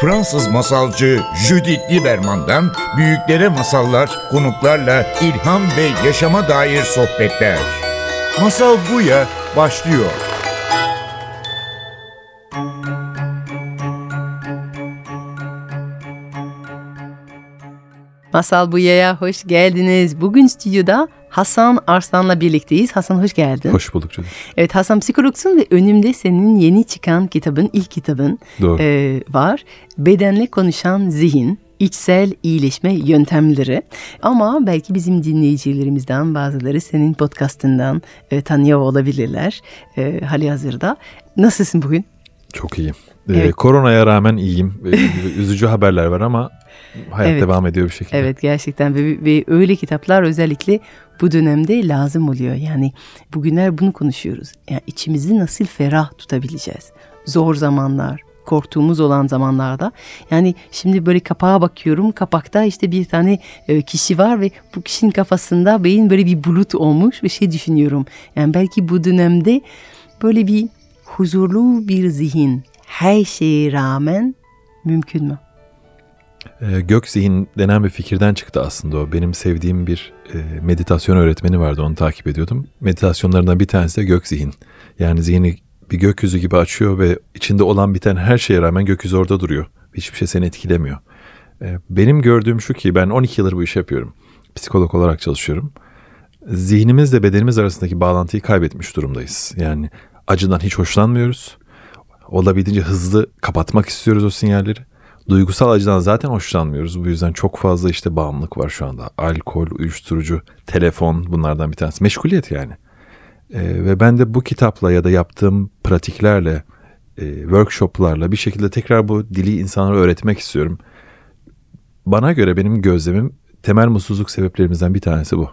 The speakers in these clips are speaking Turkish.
Fransız masalcı Judith Lieberman'dan büyüklere masallar, konuklarla ilham ve yaşama dair sohbetler. Masal Buya başlıyor. Masal Buya'ya hoş geldiniz. Bugün stüdyoda Hasan Arslan'la birlikteyiz. Hasan hoş geldin. Hoş bulduk canım. Evet Hasan psikologsun ve önümde senin yeni çıkan kitabın, ilk kitabın Doğru. e, var. Bedenle konuşan zihin, içsel iyileşme yöntemleri. Ama belki bizim dinleyicilerimizden bazıları senin podcastından e, tanıyor olabilirler e, hali hazırda. Nasılsın bugün? Çok iyiyim. Ee, Evet. koronaya rağmen iyiyim. Ee, Üzücü haberler var ama hayat Evet. devam ediyor bir şekilde. Evet gerçekten ve, ve öyle kitaplar özellikle bu dönemde lazım oluyor. Yani bugünler bunu konuşuyoruz. Yani içimizi nasıl ferah tutabileceğiz? Zor zamanlar, korktuğumuz olan zamanlarda. Yani şimdi böyle kapağa bakıyorum. Kapakta işte bir tane e, kişi var ve bu kişinin kafasında beyin böyle bir bulut olmuş ve şey düşünüyorum. Yani belki bu dönemde böyle bir huzurlu bir zihin her şeye rağmen mümkün mü? Ee, gök zihin denen bir fikirden çıktı aslında o. Benim sevdiğim bir e, meditasyon öğretmeni vardı onu takip ediyordum. Meditasyonlarından bir tanesi de gök zihin. Yani zihni bir gökyüzü gibi açıyor ve içinde olan biten her şeye rağmen gökyüzü orada duruyor. Hiçbir şey seni etkilemiyor. Ee, benim gördüğüm şu ki ben 12 yıldır bu işi yapıyorum. Psikolog olarak çalışıyorum. Zihnimizle bedenimiz arasındaki bağlantıyı kaybetmiş durumdayız. Yani acıdan hiç hoşlanmıyoruz. Olabildiğince hızlı kapatmak istiyoruz o sinyalleri. Duygusal acıdan zaten hoşlanmıyoruz. Bu yüzden çok fazla işte bağımlılık var şu anda. Alkol, uyuşturucu, telefon bunlardan bir tanesi. Meşguliyet yani. Ee, ve ben de bu kitapla ya da yaptığım pratiklerle, e, workshoplarla bir şekilde tekrar bu dili insanlara öğretmek istiyorum. Bana göre benim gözlemim temel mutsuzluk sebeplerimizden bir tanesi bu.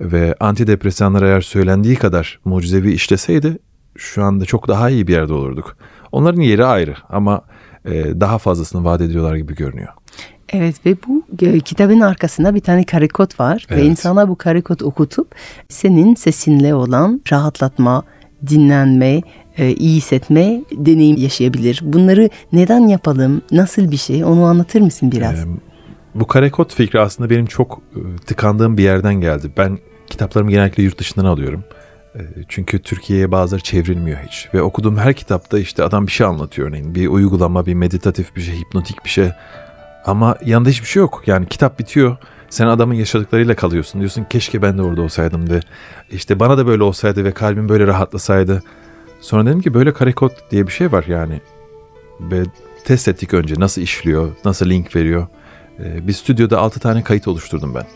Ve antidepresanlar eğer söylendiği kadar mucizevi işleseydi şu anda çok daha iyi bir yerde olurduk. Onların yeri ayrı ama e, daha fazlasını vaat ediyorlar gibi görünüyor. Evet ve bu e, kitabın arkasında bir tane karikot var ve Evet. insana bu karikot okutup senin sesinle olan rahatlatma, dinlenme, e, iyi hissetme deneyim yaşayabilir. Bunları neden yapalım, nasıl bir şey onu anlatır mısın biraz? Ee, bu karekod fikri aslında benim çok e, tıkandığım bir yerden geldi. Ben kitaplarımı genellikle yurt dışından alıyorum. E, Çünkü Türkiye'ye bazıları çevrilmiyor hiç. Ve okuduğum her kitapta işte adam bir şey anlatıyor örneğin. Bir uygulama, bir meditatif bir şey, hipnotik bir şey. Ama yanında hiçbir şey yok. Yani kitap bitiyor. Sen adamın yaşadıklarıyla kalıyorsun. Diyorsun keşke ben de orada olsaydım de. İşte bana da böyle olsaydı ve kalbim böyle rahatlasaydı. Sonra dedim ki böyle karekod diye bir şey var yani. Ve test ettik önce nasıl işliyor, nasıl link veriyor. Ee, bir stüdyoda 6 tane kayıt oluşturdum ben.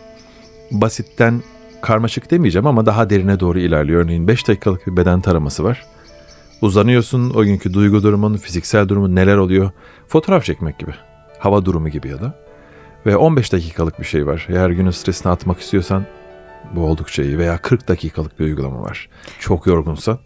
Basitten karmaşık demeyeceğim ama daha derine doğru ilerliyor. Örneğin 5 dakikalık bir beden taraması var. Uzanıyorsun o günkü duygu durumun, fiziksel durumun neler oluyor. Fotoğraf çekmek gibi. Hava durumu gibi ya da. Ve 15 dakikalık bir şey var. Eğer günün stresini atmak istiyorsan bu oldukça iyi. Veya 40 dakikalık bir uygulama var. Çok yorgunsan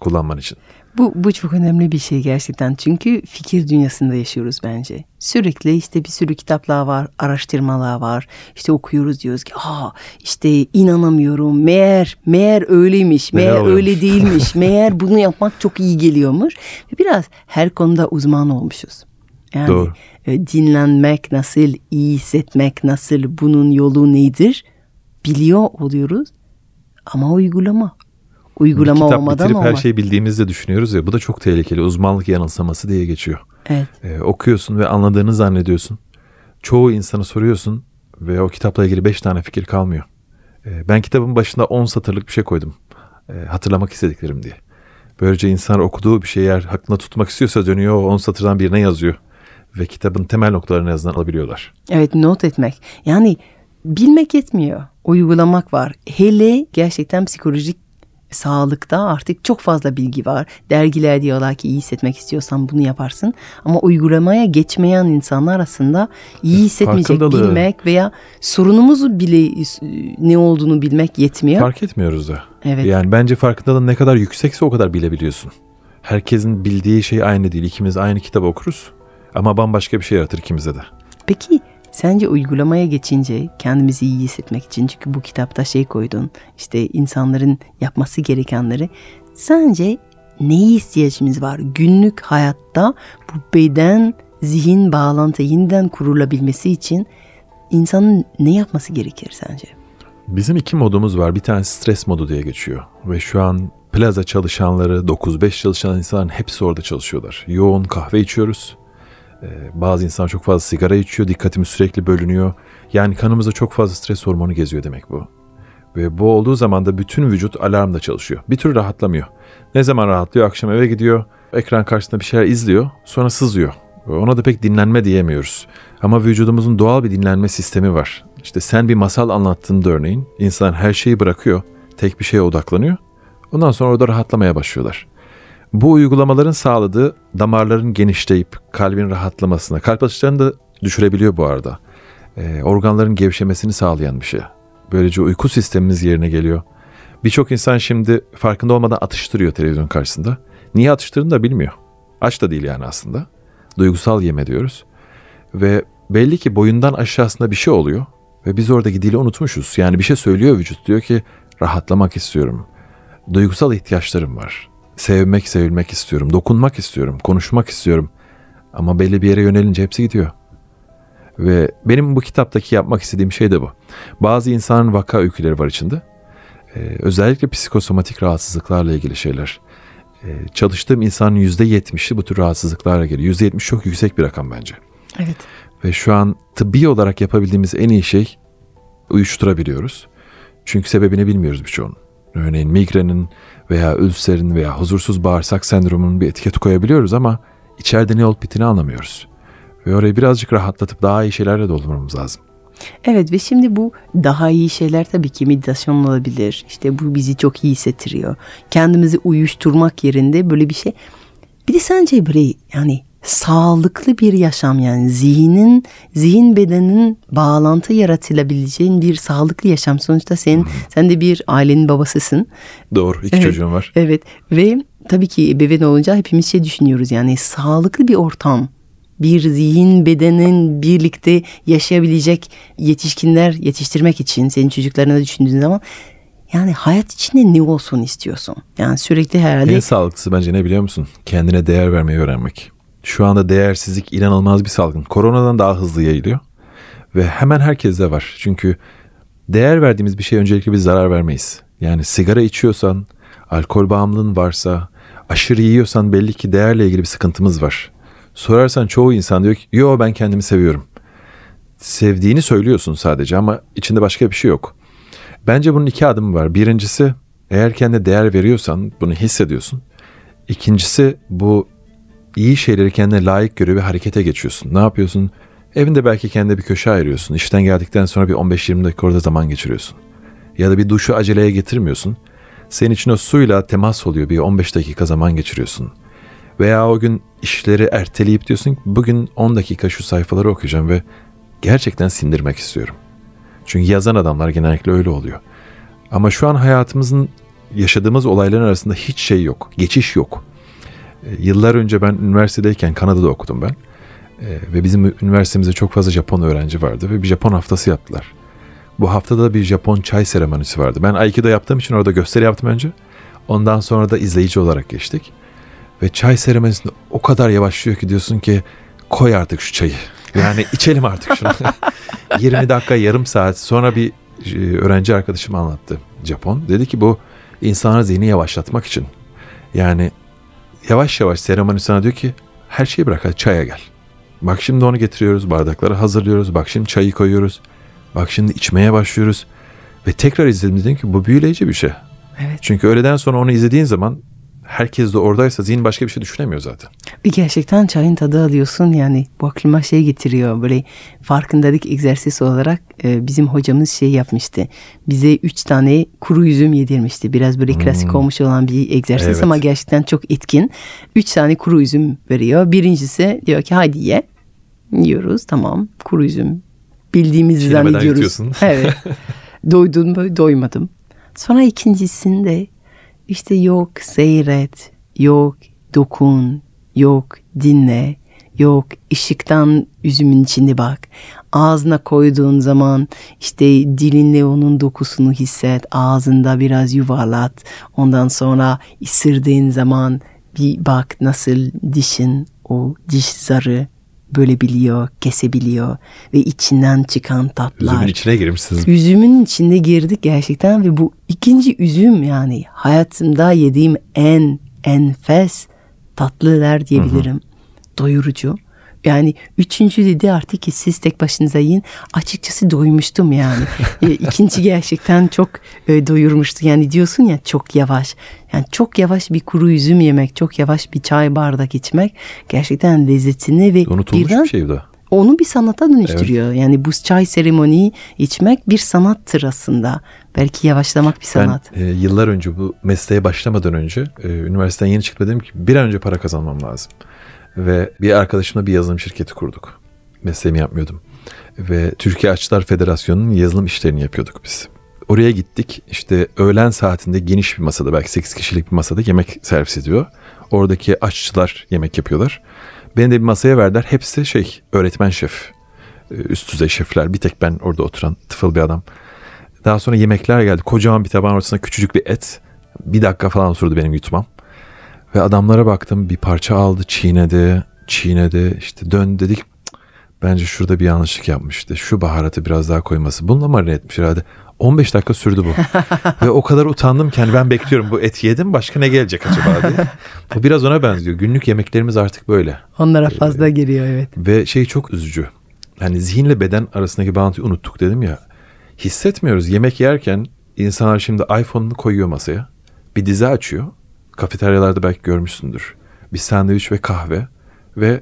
kullanman için. Bu, bu çok önemli bir şey gerçekten çünkü fikir dünyasında yaşıyoruz bence. Sürekli işte bir sürü kitaplar var, araştırmalar var. İşte okuyoruz diyoruz ki aa işte inanamıyorum meğer meğer öyleymiş, meğer oluyormuş?" öyle değilmiş, meğer bunu yapmak çok iyi geliyormuş. Biraz her konuda uzman olmuşuz. Yani Doğru. e, dinlenmek nasıl, iyi hissetmek nasıl, bunun yolu nedir biliyor oluyoruz ama uygulama. Uygulama bir kitap olmadan bitirip her olmaz. şeyi bildiğimizi de düşünüyoruz ya. Bu da çok tehlikeli. Uzmanlık yanılsaması diye geçiyor. Evet. Ee, okuyorsun ve anladığını zannediyorsun. Çoğu insana soruyorsun ve o kitapla ilgili 5 tane fikir kalmıyor. Ee, ben kitabın başında 10 satırlık bir şey koydum. Ee, hatırlamak istediklerim diye. Böylece insan okuduğu bir şeyi eğer aklına tutmak istiyorsa dönüyor o 10 satırdan birine yazıyor. Ve kitabın temel noktalarını en azından alabiliyorlar. Evet not etmek. Yani bilmek yetmiyor. Uygulamak var. Hele gerçekten psikolojik sağlıkta artık çok fazla bilgi var. Dergiler diyorlar ki iyi hissetmek istiyorsan bunu yaparsın. Ama uygulamaya geçmeyen insanlar aslında iyi hissetmeyecek bilmek veya sorunumuz bile ne olduğunu bilmek yetmiyor. Fark etmiyoruz da. Evet. Yani bence farkındalığın ne kadar yüksekse o kadar bilebiliyorsun. Herkesin bildiği şey aynı değil. İkimiz aynı kitabı okuruz. Ama bambaşka bir şey yaratır ikimize de. Peki sence uygulamaya geçince kendimizi iyi hissetmek için çünkü bu kitapta şey koydun işte insanların yapması gerekenleri sence neye ihtiyacımız var günlük hayatta bu beden zihin bağlantı yeniden kurulabilmesi için insanın ne yapması gerekir sence? Bizim iki modumuz var. Bir tanesi stres modu diye geçiyor. Ve şu an plaza çalışanları, 9-5 çalışan insanların hepsi orada çalışıyorlar. Yoğun kahve içiyoruz. Ee, bazı insan çok fazla sigara içiyor. Dikkatimiz sürekli bölünüyor. Yani kanımızda çok fazla stres hormonu geziyor demek bu. Ve bu olduğu zaman da bütün vücut alarmda çalışıyor. Bir türlü rahatlamıyor. Ne zaman rahatlıyor? Akşam eve gidiyor. Ekran karşısında bir şeyler izliyor. Sonra sızıyor. Ona da pek dinlenme diyemiyoruz. Ama vücudumuzun doğal bir dinlenme sistemi var. İşte sen bir masal anlattığında örneğin insan her şeyi bırakıyor, tek bir şeye odaklanıyor. Ondan sonra orada rahatlamaya başlıyorlar. Bu uygulamaların sağladığı damarların genişleyip kalbin rahatlamasına, kalp atışlarını da düşürebiliyor bu arada. E, organların gevşemesini sağlayan bir şey. Böylece uyku sistemimiz yerine geliyor. Birçok insan şimdi farkında olmadan atıştırıyor televizyon karşısında. Niye atıştırdığını da bilmiyor. Aç da değil yani aslında. Duygusal yeme diyoruz. Ve belli ki boyundan aşağısında bir şey oluyor. Ve biz oradaki dili unutmuşuz. Yani bir şey söylüyor vücut. Diyor ki rahatlamak istiyorum. Duygusal ihtiyaçlarım var. Sevmek, sevilmek istiyorum. Dokunmak istiyorum. Konuşmak istiyorum. Ama belli bir yere yönelince hepsi gidiyor. Ve benim bu kitaptaki yapmak istediğim şey de bu. Bazı insanın vaka öyküleri var içinde. Ee, özellikle psikosomatik rahatsızlıklarla ilgili şeyler. Ee, çalıştığım insanın %70'i bu tür rahatsızlıklarla geliyor. %70 çok yüksek bir rakam bence. Evet. Ve şu an tıbbi olarak yapabildiğimiz en iyi şey uyuşturabiliyoruz. Çünkü sebebini bilmiyoruz birçoğunun. Örneğin migrenin veya ülserin veya huzursuz bağırsak sendromunun bir etiket koyabiliyoruz ama içeride ne olup bittiğini anlamıyoruz. Ve orayı birazcık rahatlatıp daha iyi şeylerle doldurmamız lazım. Evet ve şimdi bu daha iyi şeyler tabii ki meditasyon olabilir. İşte bu bizi çok iyi hissettiriyor. Kendimizi uyuşturmak yerinde böyle bir şey. Bir de sence böyle yani sağlıklı bir yaşam yani zihnin zihin bedenin bağlantı yaratılabileceğin bir sağlıklı yaşam sonuçta sen hmm. sen de bir ailenin babasısın. Doğru iki evet, çocuğum var. Evet ve tabii ki ebeveyn olunca hepimiz şey düşünüyoruz yani sağlıklı bir ortam bir zihin bedenin birlikte yaşayabilecek yetişkinler yetiştirmek için senin çocuklarına düşündüğün zaman yani hayat içinde ne olsun istiyorsun? Yani sürekli herhalde... En sağlıklısı bence ne biliyor musun? Kendine değer vermeyi öğrenmek. Şu anda değersizlik inanılmaz bir salgın. Koronadan daha hızlı yayılıyor. Ve hemen herkeste var. Çünkü değer verdiğimiz bir şey öncelikle biz zarar vermeyiz. Yani sigara içiyorsan, alkol bağımlılığın varsa, aşırı yiyorsan belli ki değerle ilgili bir sıkıntımız var. Sorarsan çoğu insan diyor ki yo ben kendimi seviyorum. Sevdiğini söylüyorsun sadece ama içinde başka bir şey yok. Bence bunun iki adımı var. Birincisi eğer kendine değer veriyorsan bunu hissediyorsun. İkincisi bu iyi şeyleri kendine layık göre bir harekete geçiyorsun. Ne yapıyorsun? Evinde belki kendine bir köşe ayırıyorsun. İşten geldikten sonra bir 15-20 dakika orada zaman geçiriyorsun. Ya da bir duşu aceleye getirmiyorsun. Senin için o suyla temas oluyor. Bir 15 dakika zaman geçiriyorsun. Veya o gün işleri erteleyip diyorsun ki bugün 10 dakika şu sayfaları okuyacağım ve gerçekten sindirmek istiyorum. Çünkü yazan adamlar genellikle öyle oluyor. Ama şu an hayatımızın yaşadığımız olayların arasında hiç şey yok. Geçiş yok. E, yıllar önce ben üniversitedeyken Kanada'da okudum ben. E, ve bizim üniversitemizde çok fazla Japon öğrenci vardı ve bir Japon haftası yaptılar. Bu haftada bir Japon çay seremonisi vardı. Ben Aikido yaptığım için orada gösteri yaptım önce. Ondan sonra da izleyici olarak geçtik. Ve çay seremonisinde o kadar yavaşlıyor ki diyorsun ki koy artık şu çayı. Yani içelim artık şunu. 20 dakika yarım saat sonra bir e, öğrenci arkadaşım anlattı Japon. Dedi ki bu insanlar zihni yavaşlatmak için. Yani yavaş yavaş seremoni sana diyor ki her şeyi bırak hadi çaya gel. Bak şimdi onu getiriyoruz bardakları hazırlıyoruz. Bak şimdi çayı koyuyoruz. Bak şimdi içmeye başlıyoruz. Ve tekrar izledim dedim ki bu büyüleyici bir şey. Evet. Çünkü öğleden sonra onu izlediğin zaman herkes de oradaysa zihin başka bir şey düşünemiyor zaten. Bir gerçekten çayın tadı alıyorsun yani bu aklıma şey getiriyor böyle farkındalık egzersizi olarak e, bizim hocamız şey yapmıştı. Bize üç tane kuru üzüm yedirmişti. Biraz böyle klasik hmm. olmuş olan bir egzersiz evet. ama gerçekten çok etkin. Üç tane kuru üzüm veriyor. Birincisi diyor ki hadi ye. Yiyoruz tamam kuru üzüm. Bildiğimizi zannediyoruz. evet. Doydun mu? Doymadım. Sonra ikincisinde işte yok seyret, yok dokun, yok dinle, yok ışıktan üzümün içinde bak. Ağzına koyduğun zaman işte dilinle onun dokusunu hisset. Ağzında biraz yuvarlat. Ondan sonra ısırdığın zaman bir bak nasıl dişin o diş zarı bölebiliyor, kesebiliyor ve içinden çıkan tatlar. Üzümün içine girmişsiniz. Üzümün içinde girdik gerçekten ve bu ikinci üzüm yani hayatımda yediğim en enfes tatlılar diyebilirim. Doyurucu. Yani üçüncü dedi artık ki siz tek başınıza yiyin. Açıkçası doymuştum yani. E, İkinci gerçekten çok e, doyurmuştu. Yani diyorsun ya çok yavaş. Yani çok yavaş bir kuru üzüm yemek, çok yavaş bir çay bardak içmek gerçekten lezzetini ve Unutulmuş birden bir şey bu onu bir sanata dönüştürüyor. Yani bu çay seremoniyi içmek bir sanattır aslında. Belki yavaşlamak bir sanat. Ben e, yıllar önce bu mesleğe başlamadan önce e, üniversiteden yeni çıktım dedim ki bir an önce para kazanmam lazım. Ve bir arkadaşımla bir yazılım şirketi kurduk. Mesleğimi yapmıyordum. Ve Türkiye Aşçılar Federasyonu'nun yazılım işlerini yapıyorduk biz. Oraya gittik. İşte öğlen saatinde geniş bir masada belki 8 kişilik bir masada yemek servis ediyor. Oradaki aşçılar yemek yapıyorlar. Beni de bir masaya verdiler. Hepsi şey öğretmen şef. e, Üst düzey şefler. Bir tek ben orada oturan tıfıl bir adam. Daha sonra yemekler geldi. Kocaman bir tabağın ortasına küçücük bir et. Bir dakika falan sürdü benim yutmam. Ve adamlara baktım bir parça aldı çiğnedi çiğnedi işte dön dedik "Cık, bence şurada bir yanlışlık yapmıştı. Şu baharatı biraz daha koyması. Bununla marine etmiş herhalde. 15 dakika sürdü bu. Ve o kadar utandım ki hani ben bekliyorum bu eti yedim başka ne gelecek acaba diye. Bu biraz ona benziyor. Günlük yemeklerimiz artık böyle. Onlara fazla geliyor evet. Ve şey çok üzücü. Hani zihinle beden arasındaki bağıntıyı unuttuk dedim ya. Hissetmiyoruz. Yemek yerken insanlar şimdi iPhone'unu koyuyor masaya. Bir dizi açıyor. Kafeteryalarda belki görmüşsündür. Bir sandviç ve kahve. Ve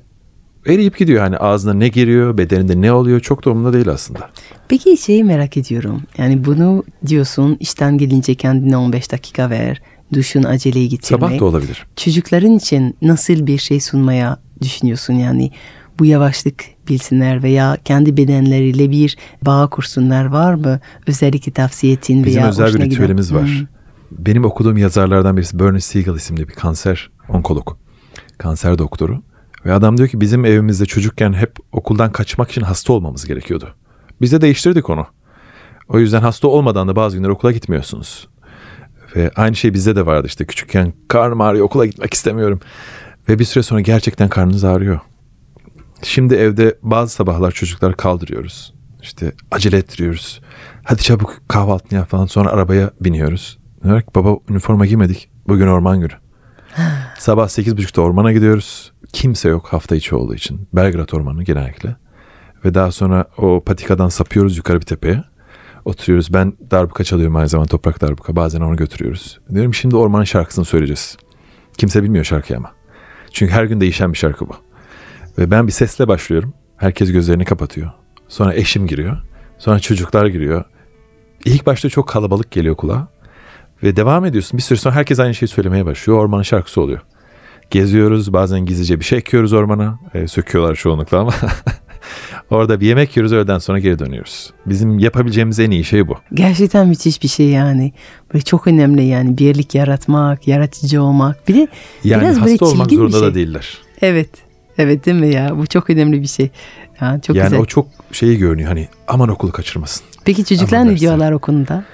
eriyip gidiyor. Hani ağzına ne giriyor, bedeninde ne oluyor çok da umurunda değil aslında. Peki şeyi merak ediyorum. Yani bunu diyorsun işten gelince kendine 15 dakika ver. Duşun aceleyi getirmek. Sabah da olabilir. Çocukların için nasıl bir şey sunmaya düşünüyorsun yani? Bu yavaşlık bilsinler veya kendi bedenleriyle bir bağ kursunlar var mı? Özellikle tavsiye ettiğin Bizim veya özel bir hoşuna giden? ritüelimiz var. Hmm. Benim okuduğum yazarlardan birisi Bernie Siegel isimli bir kanser onkolog. Kanser doktoru. Ve adam diyor ki bizim evimizde çocukken hep okuldan kaçmak için hasta olmamız gerekiyordu. Biz de değiştirdik onu. O yüzden hasta olmadan da bazı günler okula gitmiyorsunuz. Ve aynı şey bizde de vardı işte küçükken karnım ağrıyor okula gitmek istemiyorum. Ve bir süre sonra gerçekten karnınız ağrıyor. Şimdi evde bazı sabahlar çocuklar kaldırıyoruz. İşte acele ettiriyoruz. Hadi çabuk kahvaltını yap falan. Sonra arabaya biniyoruz. Diyor ki baba üniforma giymedik. Bugün orman günü. Sabah 8.30'da ormana gidiyoruz. Kimse yok hafta içi olduğu için. Belgrad Ormanı genellikle. Ve daha sonra o patikadan sapıyoruz yukarı bir tepeye. Oturuyoruz. Ben darbuka çalıyorum aynı zamanda toprak darbuka. Bazen onu götürüyoruz. Diyorum şimdi ormanın şarkısını söyleyeceğiz. Kimse bilmiyor şarkıyı ama. Çünkü her gün değişen bir şarkı bu. Ve ben bir sesle başlıyorum. Herkes gözlerini kapatıyor. Sonra eşim giriyor. Sonra çocuklar giriyor. İlk başta çok kalabalık geliyor kulağa. Ve devam ediyorsun. Bir süre sonra herkes aynı şeyi söylemeye başlıyor. Ormanın şarkısı oluyor. Geziyoruz. Bazen gizlice bir şey ekiyoruz ormana. E, söküyorlar çoğunlukla ama. Orada bir yemek yiyoruz. Öğleden sonra geri dönüyoruz. Bizim yapabileceğimiz en iyi şey bu. Gerçekten müthiş bir şey yani. Böyle çok önemli yani birlik yaratmak, yaratıcı olmak. Bir de Yani biraz hasta olmak zorunda şey. da değiller. Evet. Evet değil mi ya? Bu çok önemli bir şey. Ya, çok yani güzel. o çok şeyi görünüyor. Hani aman okulu kaçırmasın. Peki çocuklar ne diyorlar o konuda?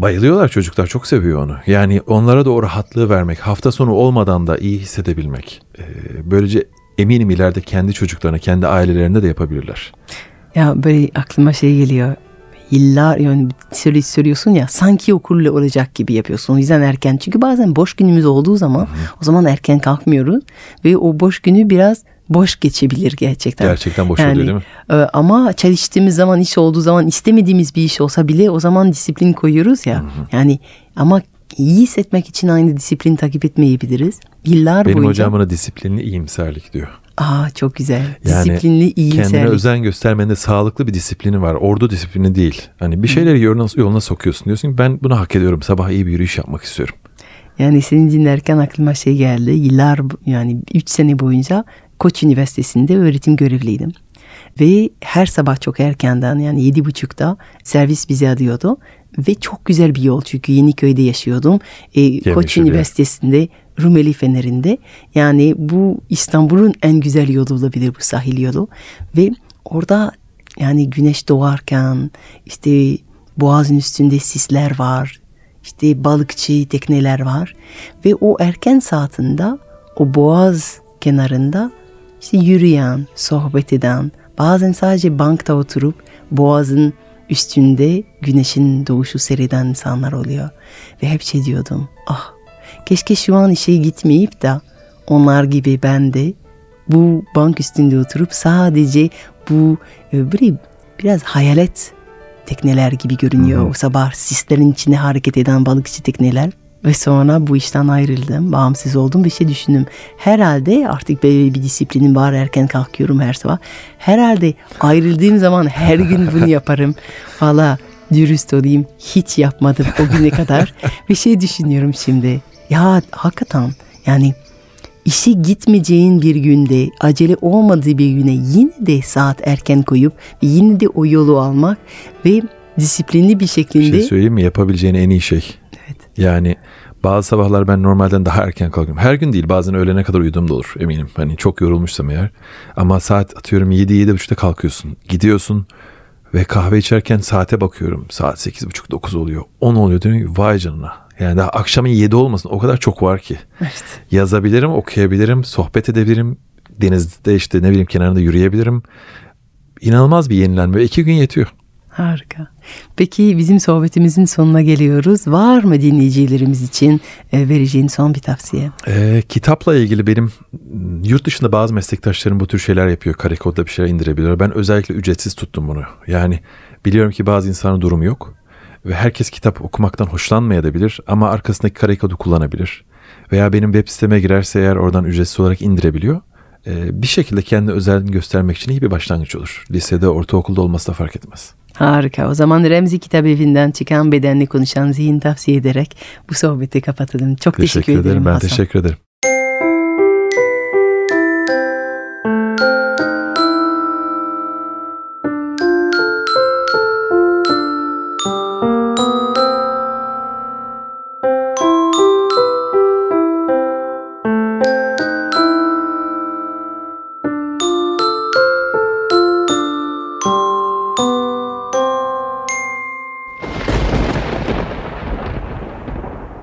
Bayılıyorlar çocuklar çok seviyor onu. Yani onlara da o rahatlığı vermek, hafta sonu olmadan da iyi hissedebilmek. Ee, böylece eminim ileride kendi çocuklarına, kendi ailelerinde de yapabilirler. Ya böyle aklıma şey geliyor. Yıllar yani söyle, söylüyorsun ya sanki okulla olacak gibi yapıyorsun. O yüzden erken. Çünkü bazen boş günümüz olduğu zaman o zaman erken kalkmıyoruz. Ve o boş günü biraz boş geçebilir gerçekten. Gerçekten boş oluyor değil mi? e, ama çalıştığımız zaman iş olduğu zaman istemediğimiz bir iş olsa bile o zaman disiplin koyuyoruz ya. Yani ama iyi hissetmek için aynı disiplin takip etmeyebiliriz. Yıllar Benim boyunca. hocam bana disiplinli iyimserlik diyor. Aa çok güzel. Yani Disiplinli Kendine iyimserlik. özen göstermenin de sağlıklı bir disiplini var. Ordu disiplini değil. Hani bir şeyleri yoluna, yoluna sokuyorsun diyorsun ki ben bunu hak ediyorum. Sabah iyi bir yürüyüş yapmak istiyorum. Yani seni dinlerken aklıma şey geldi. Yıllar yani 3 sene boyunca Koç Üniversitesi'nde öğretim görevliydim. Ve her sabah çok erkenden yani yedi buçukta servis bizi arıyordu. Ve çok güzel bir yol çünkü Yeniköy'de yaşıyordum. E, Koç. Üniversitesi'nde Rumeli Feneri'nde. Yani bu İstanbul'un en güzel yolu olabilir bu sahil yolu. Ve orada yani güneş doğarken işte boğazın üstünde sisler var. İşte balıkçı tekneler var. Ve o erken saatinde o boğaz kenarında işte yürüyen, sohbet eden, bazen sadece bankta oturup boğazın üstünde güneşin doğuşu seyreden insanlar oluyor. Ve hep şey diyordum, ah keşke şu an işe gitmeyip de onlar gibi ben de bu bank üstünde oturup sadece bu e, böyle biraz hayalet tekneler gibi görünüyor. Hı hı. O sabah sislerin içinde hareket eden balıkçı tekneler. Ve sonra bu işten ayrıldım, bağımsız oldum ve şey düşündüm. Herhalde artık böyle bir disiplinim var, erken kalkıyorum her sabah. Herhalde ayrıldığım zaman her gün bunu yaparım. Valla dürüst olayım, hiç yapmadım o güne kadar. ve şey düşünüyorum şimdi, ya hakikaten yani işe gitmeyeceğin bir günde, acele olmadığı bir güne yine de saat erken koyup yine de o yolu almak ve disiplinli bir şekilde... Bir şey söyleyeyim mi? Yapabileceğin en iyi şey. Yani bazı sabahlar ben normalden daha erken kalkıyorum. Her gün değil bazen öğlene kadar uyuduğum da olur eminim. Hani çok yorulmuşsam eğer. Ama saat atıyorum 7-7.30'da kalkıyorsun. Gidiyorsun ve kahve içerken saate bakıyorum. Saat 8.30-9 oluyor. 10 oluyor diyorum vay canına. Yani daha akşamın 7 olmasın o kadar çok var ki. Evet. Yazabilirim, okuyabilirim, sohbet edebilirim. Denizde işte ne bileyim kenarında yürüyebilirim. İnanılmaz bir yenilenme iki gün yetiyor. Harika. Peki bizim sohbetimizin sonuna geliyoruz. Var mı dinleyicilerimiz için e, vereceğin son bir tavsiye? E, kitapla ilgili benim yurt dışında bazı meslektaşlarım bu tür şeyler yapıyor. Kare kodda bir şeyler indirebiliyor. Ben özellikle ücretsiz tuttum bunu. Yani biliyorum ki bazı insanın durumu yok. Ve herkes kitap okumaktan hoşlanmayabilir ama arkasındaki kare kodu kullanabilir. Veya benim web siteme girerse eğer oradan ücretsiz olarak indirebiliyor. Ee, bir şekilde kendi özelliğini göstermek için iyi bir başlangıç olur. Lisede, ortaokulda olması da fark etmez. Harika. O zaman Remzi Kitap Evi'nden çıkan bedenli konuşan zihin tavsiye ederek bu sohbeti kapatalım. Çok teşekkür, teşekkür ederim. ederim. Ben Hasan. teşekkür ederim.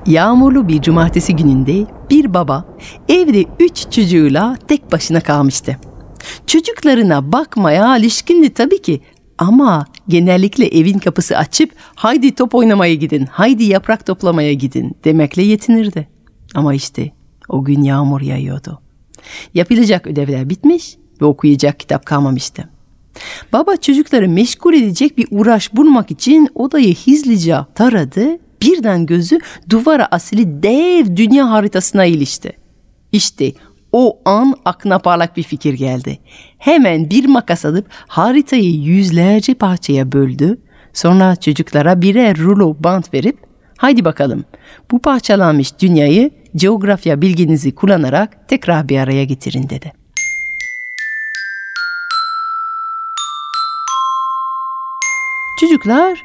Yağmurlu bir cumartesi gününde bir baba evde üç çocuğuyla tek başına kalmıştı. Çocuklarına bakmaya alışkındı tabii ki ama genellikle evin kapısı açıp haydi top oynamaya gidin, haydi yaprak toplamaya gidin demekle yetinirdi. Ama işte o gün yağmur yağıyordu. Yapılacak ödevler bitmiş ve okuyacak kitap kalmamıştı. Baba çocukları meşgul edecek bir uğraş bulmak için odayı hızlıca taradı birden gözü duvara asili dev dünya haritasına ilişti. İşte o an aklına parlak bir fikir geldi. Hemen bir makas alıp haritayı yüzlerce parçaya böldü. Sonra çocuklara birer rulo bant verip haydi bakalım bu parçalanmış dünyayı coğrafya bilginizi kullanarak tekrar bir araya getirin dedi. Çocuklar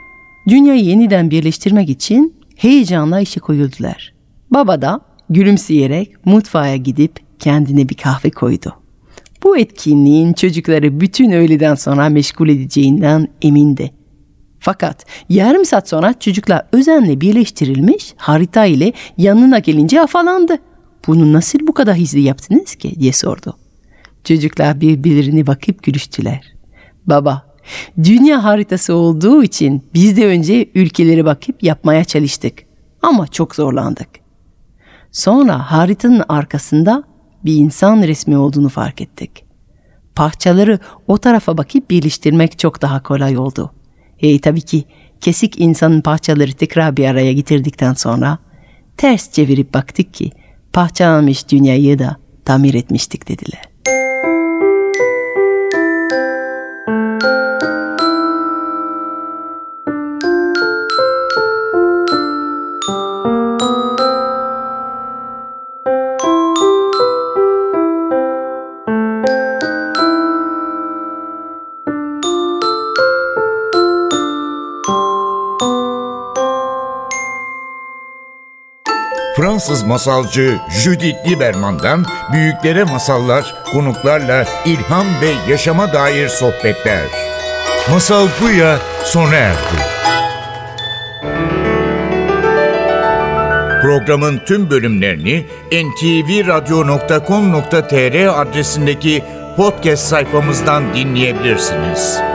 dünyayı yeniden birleştirmek için heyecanla işe koyuldular. Baba da gülümseyerek mutfağa gidip kendine bir kahve koydu. Bu etkinliğin çocukları bütün öğleden sonra meşgul edeceğinden emindi. Fakat yarım saat sonra çocuklar özenle birleştirilmiş harita ile yanına gelince afalandı. Bunu nasıl bu kadar hızlı yaptınız ki diye sordu. Çocuklar birbirlerine bakıp gülüştüler. Baba Dünya haritası olduğu için biz de önce ülkelere bakıp yapmaya çalıştık. Ama çok zorlandık. Sonra haritanın arkasında bir insan resmi olduğunu fark ettik. Parçaları o tarafa bakıp birleştirmek çok daha kolay oldu. E tabii ki kesik insanın parçaları tekrar bir araya getirdikten sonra ters çevirip baktık ki parçalanmış dünyayı da tamir etmiştik dediler. Fransız masalcı Judith Lieberman'dan büyüklere masallar, konuklarla ilham ve yaşama dair sohbetler. Masal Buya sona erdi. Programın tüm bölümlerini ntvradio.com.tr adresindeki podcast sayfamızdan dinleyebilirsiniz.